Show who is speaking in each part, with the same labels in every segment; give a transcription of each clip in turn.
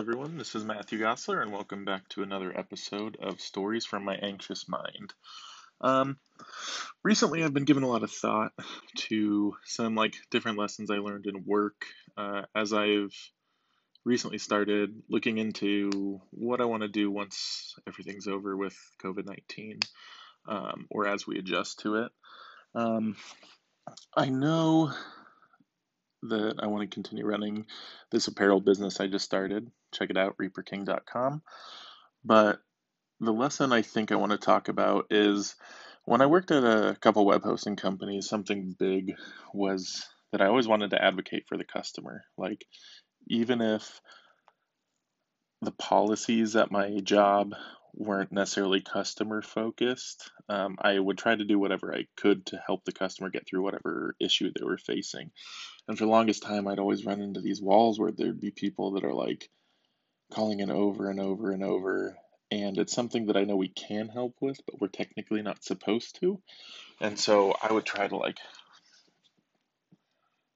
Speaker 1: everyone. This is Matthew Gossler, and welcome back to another episode of Stories from My Anxious Mind. Um, recently, I've been giving a lot of thought to some like different lessons I learned in work uh, as I've recently started looking into what I want to do once everything's over with COVID 19 um, or as we adjust to it. Um, I know that I want to continue running this apparel business I just started. Check it out, reaperking.com. But the lesson I think I want to talk about is when I worked at a couple web hosting companies, something big was that I always wanted to advocate for the customer. Like, even if the policies at my job weren't necessarily customer focused. Um, I would try to do whatever I could to help the customer get through whatever issue they were facing. And for the longest time, I'd always run into these walls where there'd be people that are like calling in over and over and over. And it's something that I know we can help with, but we're technically not supposed to. And so I would try to, like,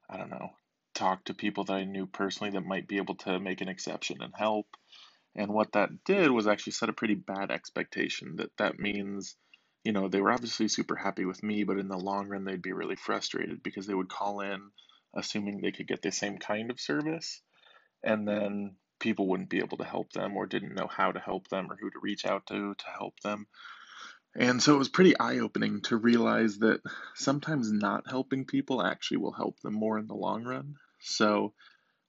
Speaker 1: I don't know, talk to people that I knew personally that might be able to make an exception and help and what that did was actually set a pretty bad expectation that that means, you know, they were obviously super happy with me, but in the long run, they'd be really frustrated because they would call in assuming they could get the same kind of service. And then people wouldn't be able to help them or didn't know how to help them or who to reach out to to help them. And so it was pretty eye opening to realize that sometimes not helping people actually will help them more in the long run. So,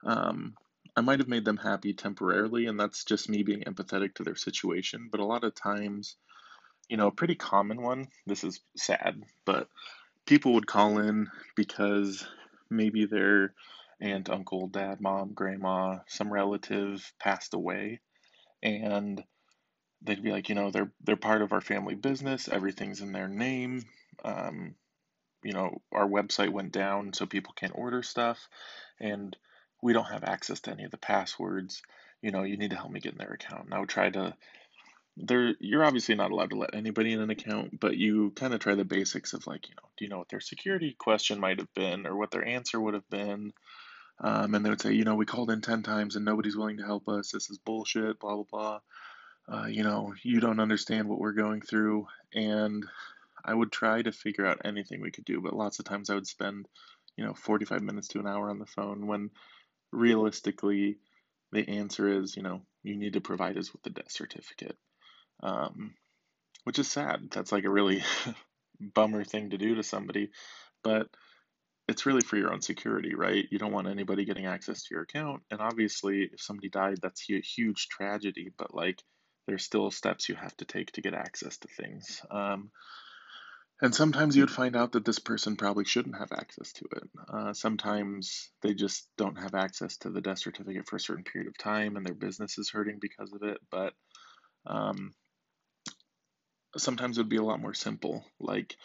Speaker 1: um, I might have made them happy temporarily, and that's just me being empathetic to their situation. But a lot of times, you know, a pretty common one, this is sad, but people would call in because maybe their aunt, uncle, dad, mom, grandma, some relative passed away, and they'd be like, you know, they're they're part of our family business. Everything's in their name. Um, you know, our website went down, so people can't order stuff, and we don't have access to any of the passwords. You know, you need to help me get in their account. And I would try to there you're obviously not allowed to let anybody in an account, but you kind of try the basics of like, you know, do you know what their security question might have been or what their answer would have been? Um, and they would say, you know, we called in 10 times and nobody's willing to help us. This is bullshit, blah, blah, blah. Uh, you know, you don't understand what we're going through. And I would try to figure out anything we could do, but lots of times I would spend, you know, 45 minutes to an hour on the phone when realistically, the answer is, you know, you need to provide us with the death certificate, um, which is sad. That's like a really bummer thing to do to somebody, but it's really for your own security, right? You don't want anybody getting access to your account. And obviously, if somebody died, that's a huge tragedy, but like, there's still steps you have to take to get access to things. Um, and sometimes you would find out that this person probably shouldn't have access to it. Uh, sometimes they just don't have access to the death certificate for a certain period of time and their business is hurting because of it. But um, sometimes it would be a lot more simple. Like,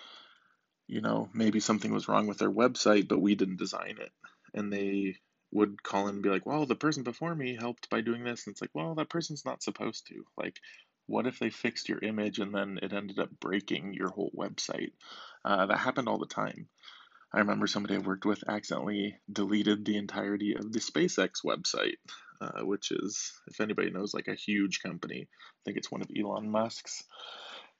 Speaker 1: you know, maybe something was wrong with their website, but we didn't design it. And they would call in and be like, well, the person before me helped by doing this. And it's like, well, that person's not supposed to. Like, what if they fixed your image and then it ended up breaking your whole website? Uh, that happened all the time. I remember somebody I worked with accidentally deleted the entirety of the SpaceX website, uh, which is, if anybody knows, like a huge company. I think it's one of Elon Musk's.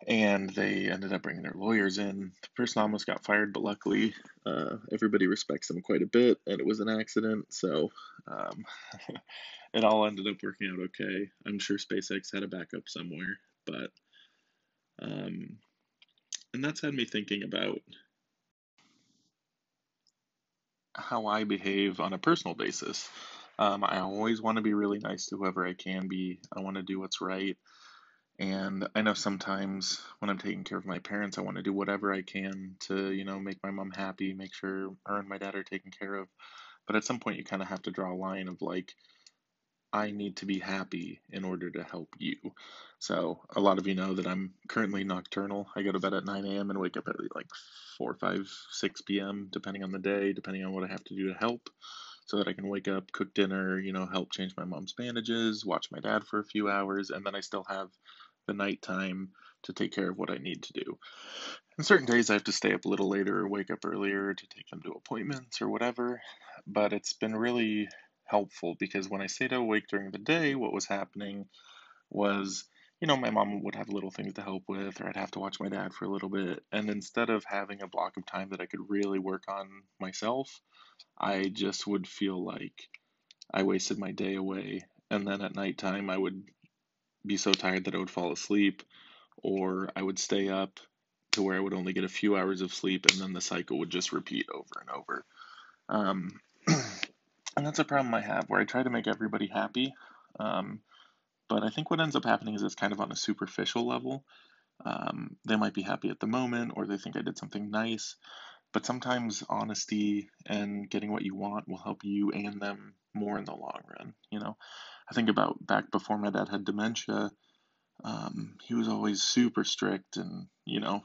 Speaker 1: And they ended up bringing their lawyers in. The person almost got fired, but luckily, uh, everybody respects them quite a bit, and it was an accident. So um, it all ended up working out okay. I'm sure SpaceX had a backup somewhere, but um, and that's had me thinking about how I behave on a personal basis. Um, I always want to be really nice to whoever I can be. I want to do what's right. And I know sometimes when I'm taking care of my parents, I want to do whatever I can to, you know, make my mom happy, make sure her and my dad are taken care of. But at some point, you kind of have to draw a line of like, I need to be happy in order to help you. So a lot of you know that I'm currently nocturnal. I go to bed at 9 a.m. and wake up at like 4, 5, 6 p.m. depending on the day, depending on what I have to do to help, so that I can wake up, cook dinner, you know, help change my mom's bandages, watch my dad for a few hours, and then I still have the nighttime to take care of what I need to do. And certain days I have to stay up a little later or wake up earlier to take them to appointments or whatever. But it's been really helpful because when I stayed awake during the day, what was happening was, you know, my mom would have little things to help with, or I'd have to watch my dad for a little bit. And instead of having a block of time that I could really work on myself, I just would feel like I wasted my day away. And then at nighttime, I would be so tired that I would fall asleep, or I would stay up to where I would only get a few hours of sleep, and then the cycle would just repeat over and over. Um, and that's a problem I have where I try to make everybody happy. Um, but I think what ends up happening is it's kind of on a superficial level. Um, they might be happy at the moment or they think I did something nice. But sometimes honesty and getting what you want will help you and them more in the long run. You know, I think about back before my dad had dementia, um, he was always super strict and, you know,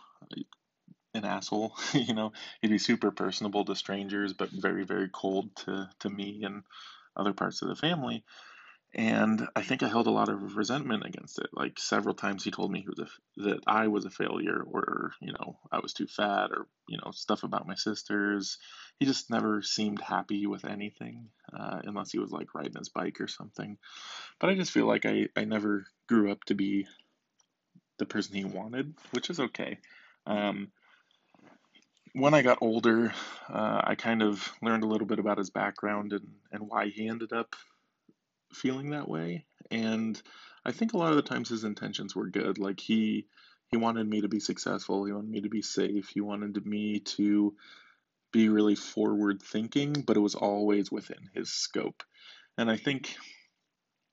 Speaker 1: an asshole. you know, he'd be super personable to strangers, but very, very cold to, to me and other parts of the family. And I think I held a lot of resentment against it. Like several times he told me he was a, that I was a failure or, you know, I was too fat or, you know, stuff about my sisters. He just never seemed happy with anything uh, unless he was like riding his bike or something. But I just feel like I, I never grew up to be the person he wanted, which is okay. Um, when I got older, uh, I kind of learned a little bit about his background and, and why he ended up feeling that way. And I think a lot of the times his intentions were good. Like he he wanted me to be successful. He wanted me to be safe. He wanted me to be really forward thinking, but it was always within his scope. And I think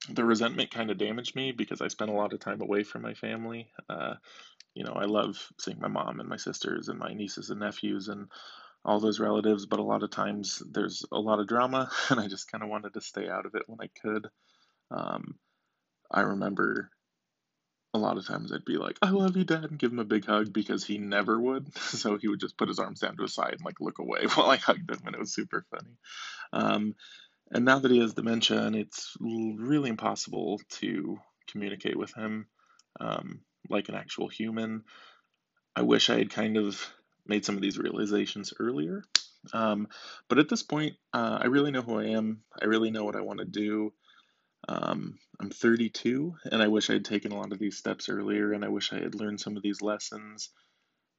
Speaker 1: the resentment kind of damaged me because I spent a lot of time away from my family. Uh, you know, I love seeing my mom and my sisters and my nieces and nephews and all those relatives, but a lot of times there's a lot of drama, and I just kind of wanted to stay out of it when I could. Um, I remember a lot of times I'd be like, I love you, Dad, and give him a big hug because he never would. So he would just put his arms down to his side and like look away while I hugged him, and it was super funny. Um, and now that he has dementia and it's really impossible to communicate with him, um, like an actual human. I wish I had kind of made some of these realizations earlier. Um, but at this point, uh, I really know who I am. I really know what I want to do. Um, I'm 32, and I wish I had taken a lot of these steps earlier, and I wish I had learned some of these lessons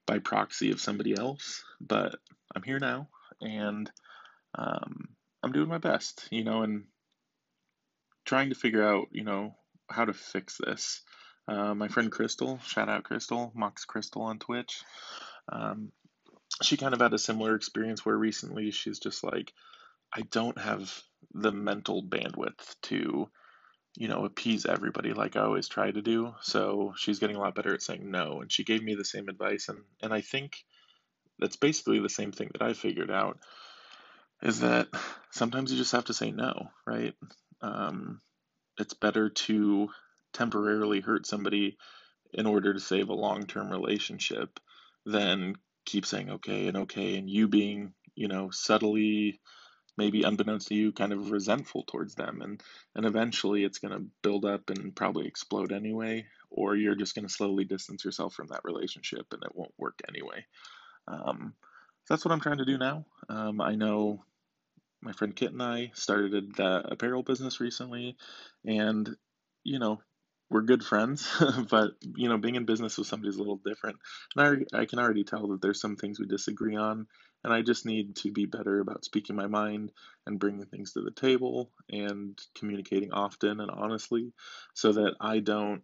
Speaker 1: by proxy of somebody else. But I'm here now, and um, I'm doing my best, you know, and trying to figure out, you know, how to fix this. Uh, my friend Crystal, shout out Crystal, Mox Crystal on Twitch. Um, she kind of had a similar experience where recently she's just like, I don't have the mental bandwidth to, you know, appease everybody like I always try to do. So she's getting a lot better at saying no. And she gave me the same advice. And, and I think that's basically the same thing that I figured out is that sometimes you just have to say no, right? Um, it's better to temporarily hurt somebody in order to save a long term relationship than keep saying okay and okay and you being, you know, subtly maybe unbeknownst to you kind of resentful towards them. And and eventually it's going to build up and probably explode anyway or you're just going to slowly distance yourself from that relationship and it won't work anyway. Um, that's what i'm trying to do now. Um, i know my friend kit and i started the apparel business recently and you know we're good friends, but you know, being in business with somebody is a little different. And I, I can already tell that there's some things we disagree on, and I just need to be better about speaking my mind and bringing things to the table and communicating often and honestly, so that I don't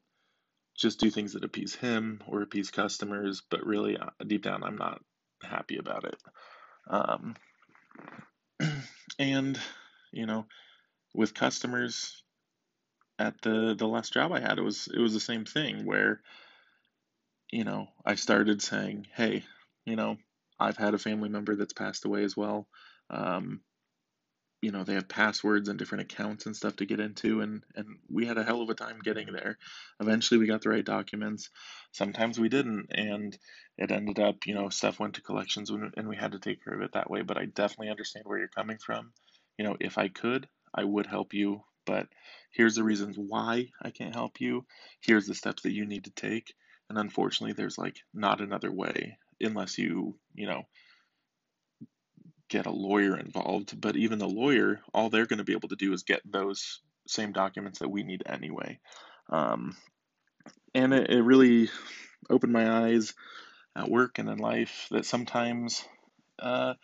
Speaker 1: just do things that appease him or appease customers, but really uh, deep down, I'm not happy about it. Um, and you know, with customers, at the the last job I had, it was it was the same thing where, you know, I started saying, hey, you know, I've had a family member that's passed away as well. Um, you know, they have passwords and different accounts and stuff to get into, and and we had a hell of a time getting there. Eventually, we got the right documents. Sometimes we didn't, and it ended up, you know, stuff went to collections, and we had to take care of it that way. But I definitely understand where you're coming from. You know, if I could, I would help you but here's the reasons why I can't help you. Here's the steps that you need to take. And unfortunately, there's like not another way unless you, you know, get a lawyer involved. But even the lawyer, all they're going to be able to do is get those same documents that we need anyway. Um, and it, it really opened my eyes at work and in life that sometimes uh,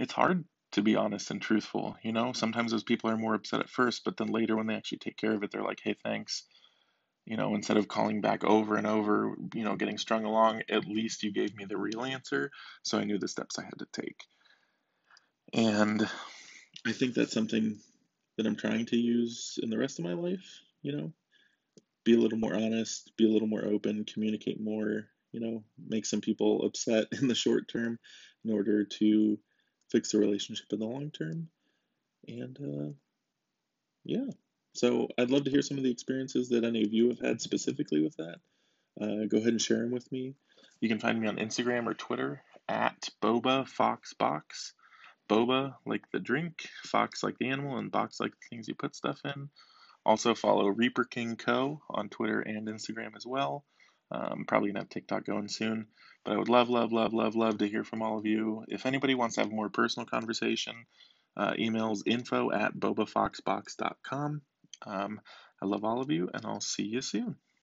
Speaker 1: it's hard to be honest and truthful. You know, sometimes those people are more upset at first, but then later when they actually take care of it, they're like, hey, thanks. You know, instead of calling back over and over, you know, getting strung along, at least you gave me the real answer. So I knew the steps I had to take. And I think that's something that I'm trying to use in the rest of my life, you know, be a little more honest, be a little more open, communicate more, you know, make some people upset in the short term in order to fix the relationship in the long term. And uh, yeah, so I'd love to hear some of the experiences that any of you have had specifically with that. Uh, go ahead and share them with me. You can find me on Instagram or Twitter at Boba Fox Box. Boba like the drink, Fox like the animal, and Box like the things you put stuff in. Also follow Reaper King Co. on Twitter and Instagram as well. Um, probably gonna have TikTok going soon, but I would love, love, love, love, love to hear from all of you. If anybody wants to have a more personal conversation, uh, emails info at bobafoxbox.com. Um, I love all of you, and I'll see you soon.